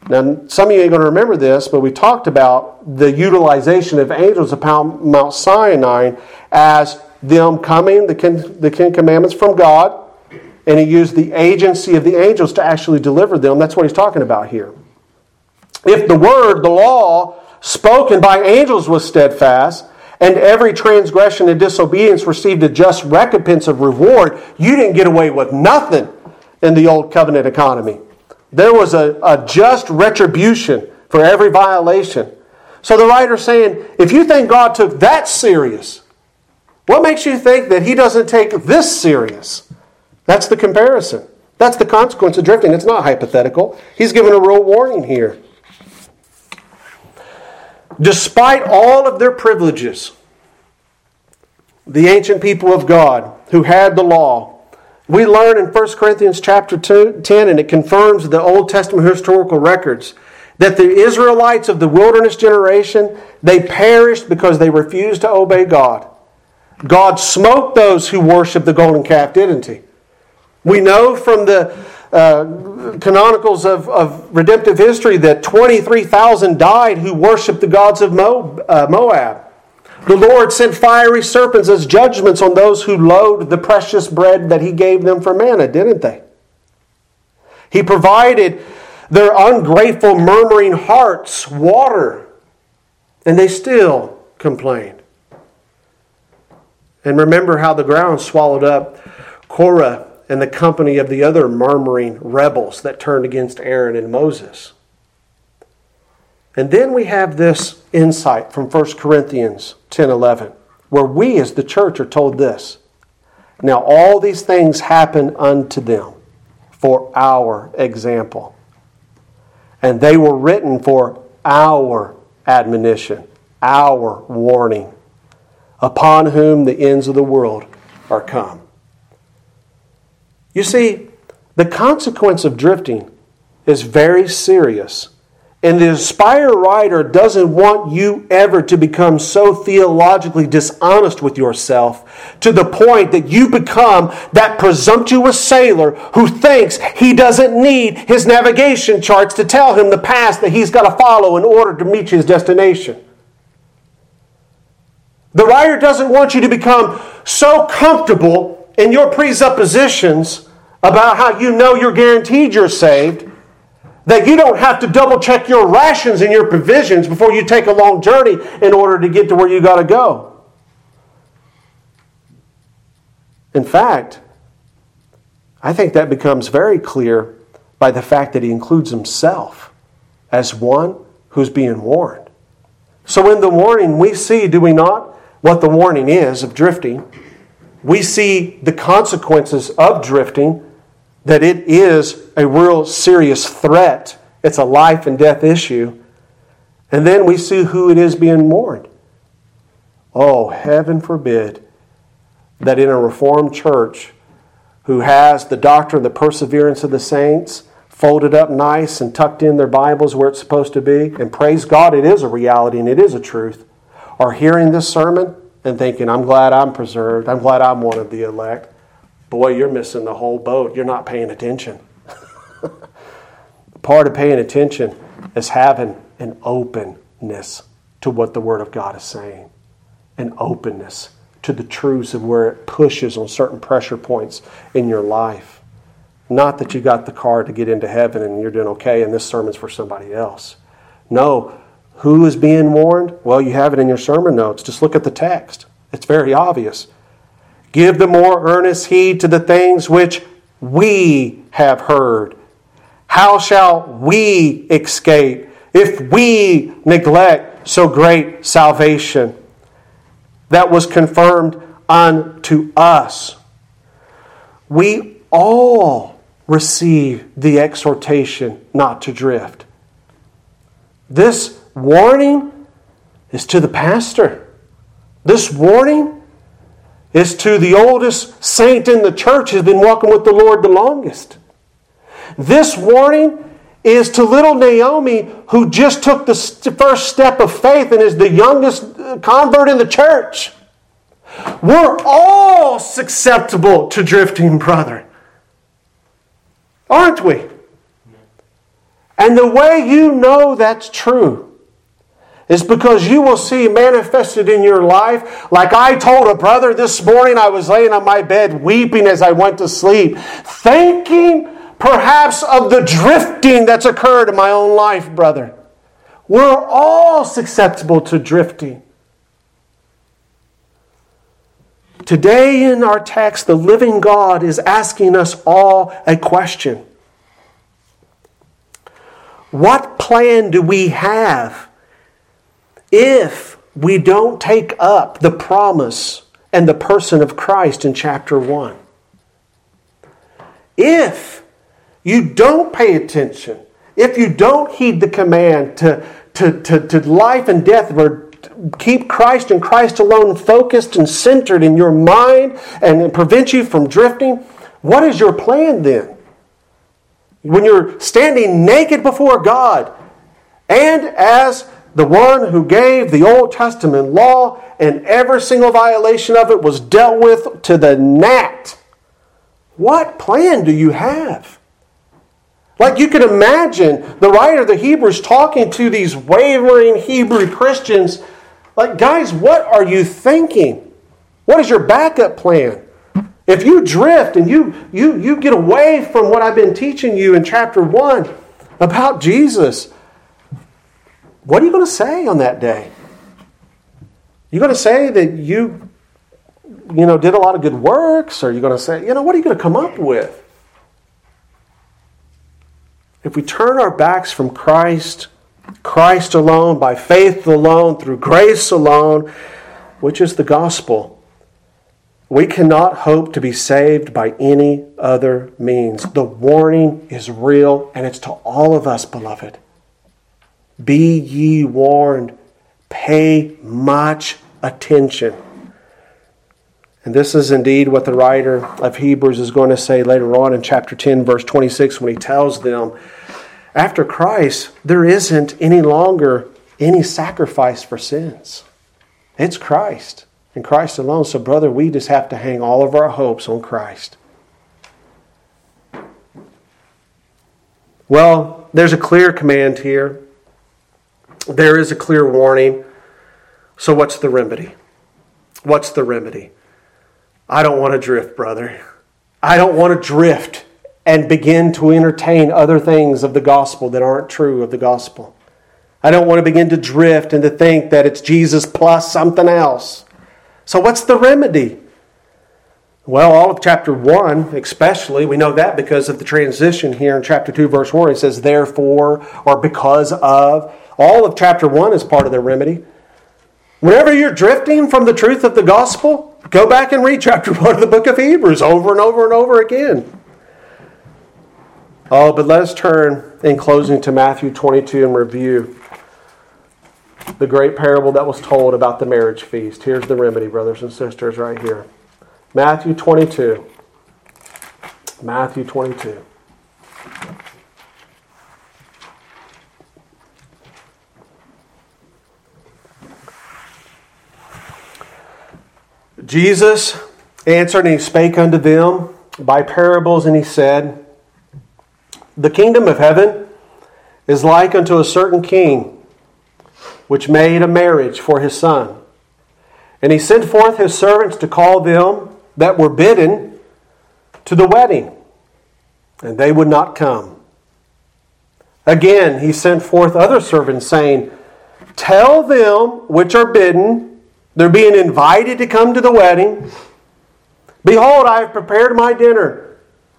now some of you ain't going to remember this, but we talked about the utilization of angels upon Mount Sinai as them coming, the, the Ten Commandments from God, and he used the agency of the angels to actually deliver them. That's what he's talking about here. If the word, the law, spoken by angels was steadfast, and every transgression and disobedience received a just recompense of reward, you didn't get away with nothing in the old covenant economy. There was a, a just retribution for every violation. So the writer's saying, if you think God took that serious, what makes you think that he doesn't take this serious? That's the comparison. That's the consequence of drifting. It's not hypothetical. He's given a real warning here. Despite all of their privileges, the ancient people of God who had the law, we learn in 1 Corinthians chapter 2, 10, and it confirms the Old Testament historical records, that the Israelites of the wilderness generation, they perished because they refused to obey God. God smote those who worshiped the golden calf, didn't he? We know from the uh, canonicals of, of redemptive history that 23,000 died who worshiped the gods of Mo, uh, Moab. The Lord sent fiery serpents as judgments on those who loathed the precious bread that He gave them for manna, didn't they? He provided their ungrateful, murmuring hearts water, and they still complained. And remember how the ground swallowed up Korah and the company of the other murmuring rebels that turned against Aaron and Moses. And then we have this insight from 1 Corinthians 10:11 where we as the church are told this. Now all these things happen unto them for our example. And they were written for our admonition, our warning upon whom the ends of the world are come. You see, the consequence of drifting is very serious. And the Aspire writer doesn't want you ever to become so theologically dishonest with yourself to the point that you become that presumptuous sailor who thinks he doesn't need his navigation charts to tell him the path that he's got to follow in order to reach his destination. The writer doesn't want you to become so comfortable in your presuppositions about how you know you're guaranteed you're saved that you don't have to double check your rations and your provisions before you take a long journey in order to get to where you got to go. In fact, I think that becomes very clear by the fact that he includes himself as one who's being warned. So, in the warning, we see, do we not, what the warning is of drifting? We see the consequences of drifting that it is a real serious threat. It's a life and death issue. And then we see who it is being mourned. Oh, heaven forbid that in a Reformed church who has the doctrine of the perseverance of the saints folded up nice and tucked in their Bibles where it's supposed to be, and praise God, it is a reality and it is a truth, are hearing this sermon and thinking, I'm glad I'm preserved, I'm glad I'm one of the elect boy, you're missing the whole boat. You're not paying attention. Part of paying attention is having an openness to what the Word of God is saying, an openness to the truths of where it pushes on certain pressure points in your life. Not that you got the car to get into heaven and you're doing okay and this sermon's for somebody else. No, who is being warned? Well, you have it in your sermon notes. Just look at the text. It's very obvious. Give the more earnest heed to the things which we have heard. How shall we escape if we neglect so great salvation that was confirmed unto us? We all receive the exhortation not to drift. This warning is to the pastor. This warning is to the oldest saint in the church who's been walking with the Lord the longest. This warning is to little Naomi who just took the first step of faith and is the youngest uh, convert in the church. We're all susceptible to drifting, brother. Aren't we? And the way you know that's true is because you will see manifested in your life. Like I told a brother this morning, I was laying on my bed weeping as I went to sleep, thinking perhaps of the drifting that's occurred in my own life, brother. We're all susceptible to drifting. Today in our text, the living God is asking us all a question. What plan do we have if we don't take up the promise and the person of Christ in chapter 1. If you don't pay attention, if you don't heed the command to, to, to, to life and death, or keep Christ and Christ alone focused and centered in your mind and prevent you from drifting, what is your plan then? When you're standing naked before God, and as the one who gave the Old Testament law, and every single violation of it was dealt with to the gnat. What plan do you have? Like you can imagine the writer of the Hebrews talking to these wavering Hebrew Christians, like, guys, what are you thinking? What is your backup plan? If you drift and you, you, you get away from what I've been teaching you in chapter 1 about Jesus, what are you going to say on that day? You going to say that you, you know, did a lot of good works? Or are you going to say, you know, what are you going to come up with? If we turn our backs from Christ, Christ alone, by faith alone, through grace alone, which is the gospel, we cannot hope to be saved by any other means. The warning is real, and it's to all of us, beloved. Be ye warned, pay much attention. And this is indeed what the writer of Hebrews is going to say later on in chapter 10, verse 26, when he tells them, after Christ, there isn't any longer any sacrifice for sins. It's Christ and Christ alone. So, brother, we just have to hang all of our hopes on Christ. Well, there's a clear command here, there is a clear warning. So, what's the remedy? What's the remedy? I don't want to drift, brother. I don't want to drift and begin to entertain other things of the gospel that aren't true of the gospel. I don't want to begin to drift and to think that it's Jesus plus something else. So, what's the remedy? Well, all of chapter 1, especially, we know that because of the transition here in chapter 2, verse 1. It says, therefore, or because of. All of chapter 1 is part of the remedy. Whenever you're drifting from the truth of the gospel, go back and read chapter 1 of the book of Hebrews over and over and over again. Oh, but let us turn in closing to Matthew 22 and review the great parable that was told about the marriage feast. Here's the remedy, brothers and sisters, right here. Matthew 22. Matthew 22. Jesus answered and he spake unto them by parables, and he said, The kingdom of heaven is like unto a certain king which made a marriage for his son. And he sent forth his servants to call them that were bidden to the wedding, and they would not come. Again, he sent forth other servants, saying, Tell them which are bidden, they're being invited to come to the wedding. Behold, I have prepared my dinner.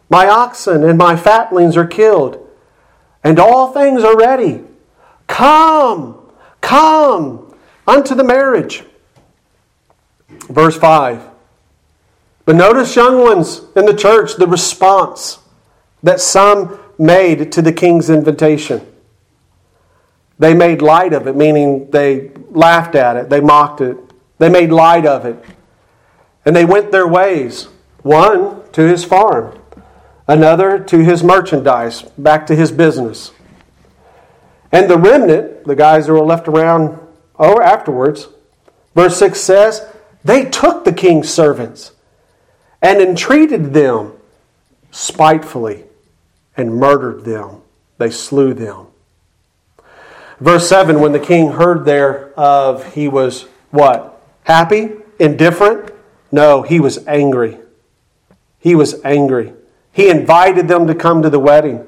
My oxen and my fatlings are killed, and all things are ready. Come, come unto the marriage. Verse 5 but notice, young ones in the church, the response that some made to the king's invitation. They made light of it, meaning they laughed at it, they mocked it, they made light of it. And they went their ways. One to his farm, another to his merchandise, back to his business. And the remnant, the guys that were left around oh, afterwards, verse 6 says, they took the king's servants and entreated them spitefully and murdered them. They slew them. Verse 7 when the king heard thereof, he was what? Happy? Indifferent? No, he was angry. He was angry. He invited them to come to the wedding.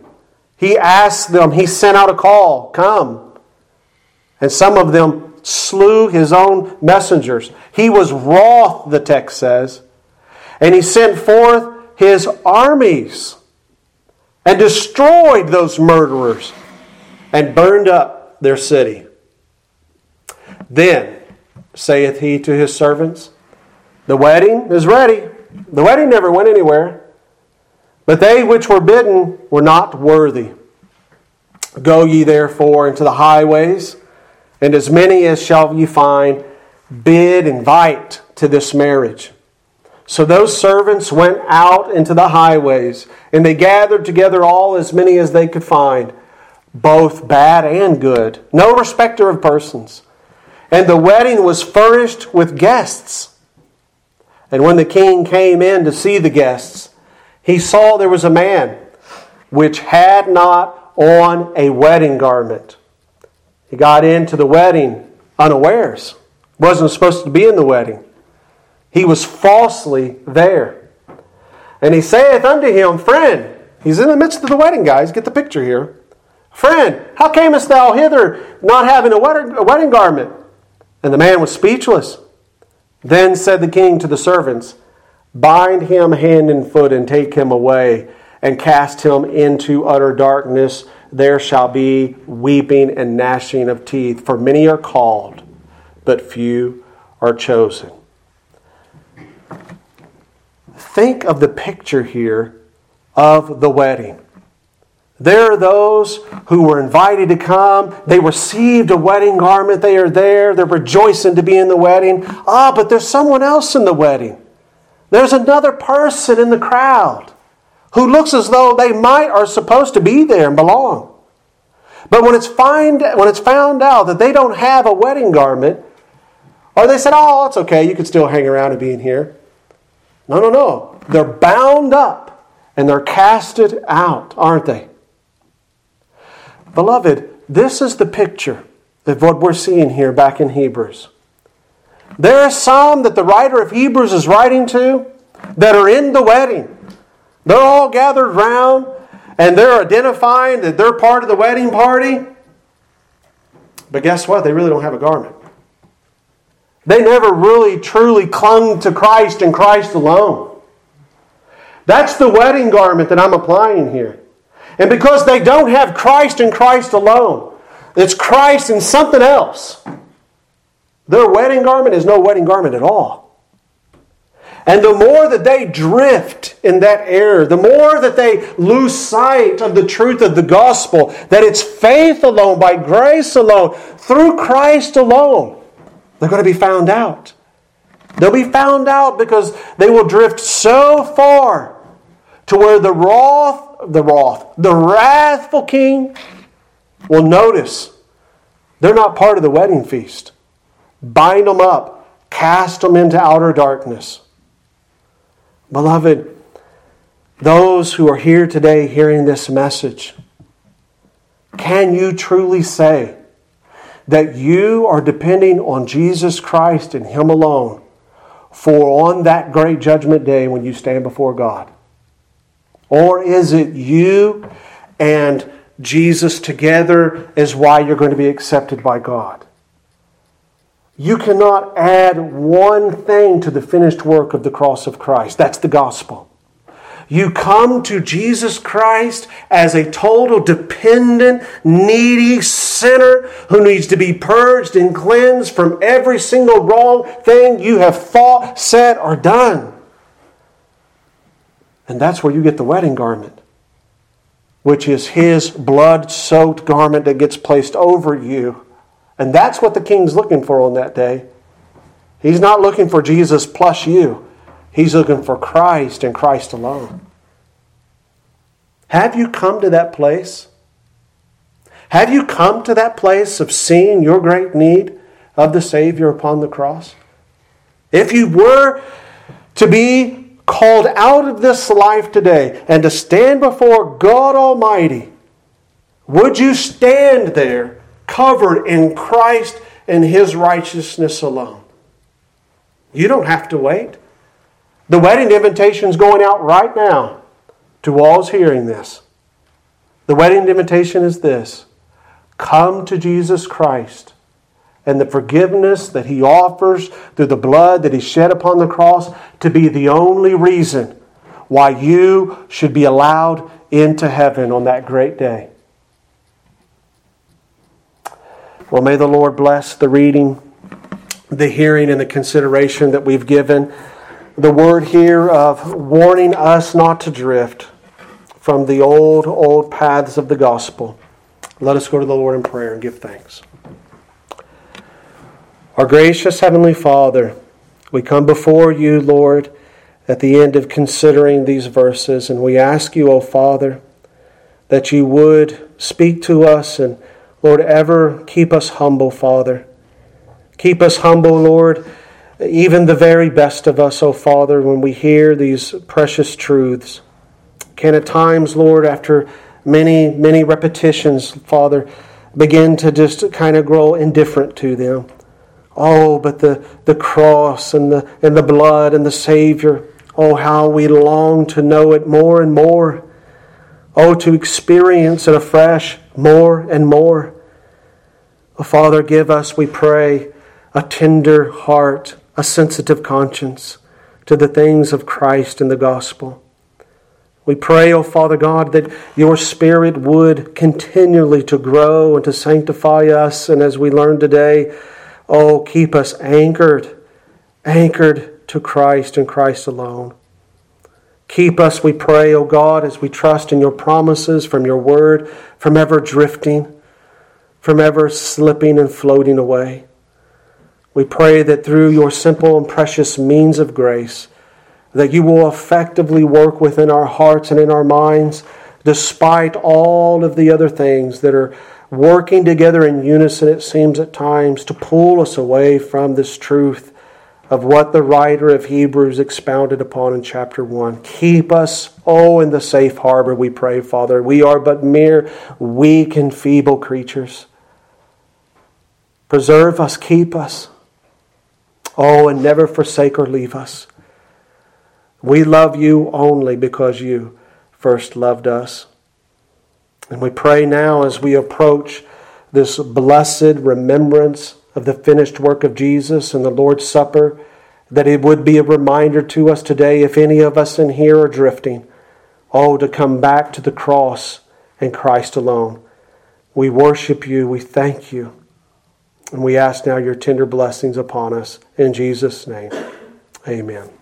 He asked them, he sent out a call, come. And some of them slew his own messengers. He was wroth, the text says. And he sent forth his armies and destroyed those murderers and burned up their city. Then saith he to his servants, The wedding is ready. The wedding never went anywhere. But they which were bidden were not worthy. Go ye therefore into the highways, and as many as shall ye find, bid, invite to this marriage. So those servants went out into the highways, and they gathered together all as many as they could find, both bad and good, no respecter of persons. And the wedding was furnished with guests. And when the king came in to see the guests, he saw there was a man which had not on a wedding garment. He got into the wedding unawares, wasn't supposed to be in the wedding. He was falsely there. And he saith unto him, Friend, he's in the midst of the wedding, guys. Get the picture here. Friend, how camest thou hither not having a wedding, garment? And the man was speechless. Then said the king to the servants, Bind him hand and foot and take him away and cast him into utter darkness. There shall be weeping and gnashing of teeth, for many are called, but few are chosen think of the picture here of the wedding. There are those who were invited to come. They received a wedding garment. They are there. They're rejoicing to be in the wedding. Ah, but there's someone else in the wedding. There's another person in the crowd who looks as though they might are supposed to be there and belong. But when it's, find, when it's found out that they don't have a wedding garment, or they said, oh, it's okay, you can still hang around and be in here. No, no, no. They're bound up and they're casted out, aren't they? Beloved, this is the picture of what we're seeing here back in Hebrews. There are some that the writer of Hebrews is writing to that are in the wedding. They're all gathered round and they're identifying that they're part of the wedding party. But guess what? They really don't have a garment. They never really truly clung to Christ and Christ alone. That's the wedding garment that I'm applying here. And because they don't have Christ and Christ alone, it's Christ and something else. Their wedding garment is no wedding garment at all. And the more that they drift in that error, the more that they lose sight of the truth of the gospel, that it's faith alone, by grace alone, through Christ alone, they're going to be found out. They'll be found out because they will drift so far to where the wrath, the wrath, the wrathful king will notice they're not part of the wedding feast. Bind them up, cast them into outer darkness. Beloved, those who are here today hearing this message, can you truly say that you are depending on Jesus Christ and Him alone for on that great judgment day when you stand before God? Or is it you and Jesus together is why you're going to be accepted by God? You cannot add one thing to the finished work of the cross of Christ. That's the gospel. You come to Jesus Christ as a total dependent, needy sinner who needs to be purged and cleansed from every single wrong thing you have thought, said, or done. And that's where you get the wedding garment, which is his blood soaked garment that gets placed over you and that's what the king's looking for on that day. He's not looking for Jesus plus you, he's looking for Christ and Christ alone. Have you come to that place? Have you come to that place of seeing your great need of the Savior upon the cross? If you were to be called out of this life today and to stand before God Almighty, would you stand there covered in Christ and His righteousness alone. You don't have to wait. The wedding invitation is going out right now to all hearing this. The wedding invitation is this Come to Jesus Christ and the forgiveness that He offers through the blood that He shed upon the cross to be the only reason why you should be allowed into heaven on that great day. Well, may the Lord bless the reading, the hearing, and the consideration that we've given. The word here of warning us not to drift from the old, old paths of the gospel. Let us go to the Lord in prayer and give thanks. Our gracious Heavenly Father, we come before you, Lord, at the end of considering these verses, and we ask you, O Father, that you would speak to us and Lord, ever keep us humble, Father. Keep us humble, Lord, even the very best of us, O oh Father, when we hear these precious truths. Can at times, Lord, after many, many repetitions, Father, begin to just kind of grow indifferent to them. Oh, but the, the cross and the, and the blood and the Savior, oh, how we long to know it more and more. Oh, to experience it afresh more and more. Oh, Father, give us, we pray, a tender heart, a sensitive conscience to the things of Christ and the gospel. We pray, O oh Father God, that your Spirit would continually to grow and to sanctify us. And as we learned today, oh, keep us anchored, anchored to Christ and Christ alone. Keep us, we pray, O God, as we trust in your promises from your word, from ever drifting, from ever slipping and floating away. We pray that through your simple and precious means of grace, that you will effectively work within our hearts and in our minds, despite all of the other things that are working together in unison, it seems at times, to pull us away from this truth of what the writer of Hebrews expounded upon in chapter 1. Keep us, oh, in the safe harbor, we pray, Father. We are but mere weak and feeble creatures. Preserve us, keep us. Oh, and never forsake or leave us. We love you only because you first loved us. And we pray now as we approach this blessed remembrance of the finished work of Jesus and the Lord's Supper, that it would be a reminder to us today, if any of us in here are drifting, oh, to come back to the cross and Christ alone. We worship you, we thank you, and we ask now your tender blessings upon us. In Jesus' name, amen.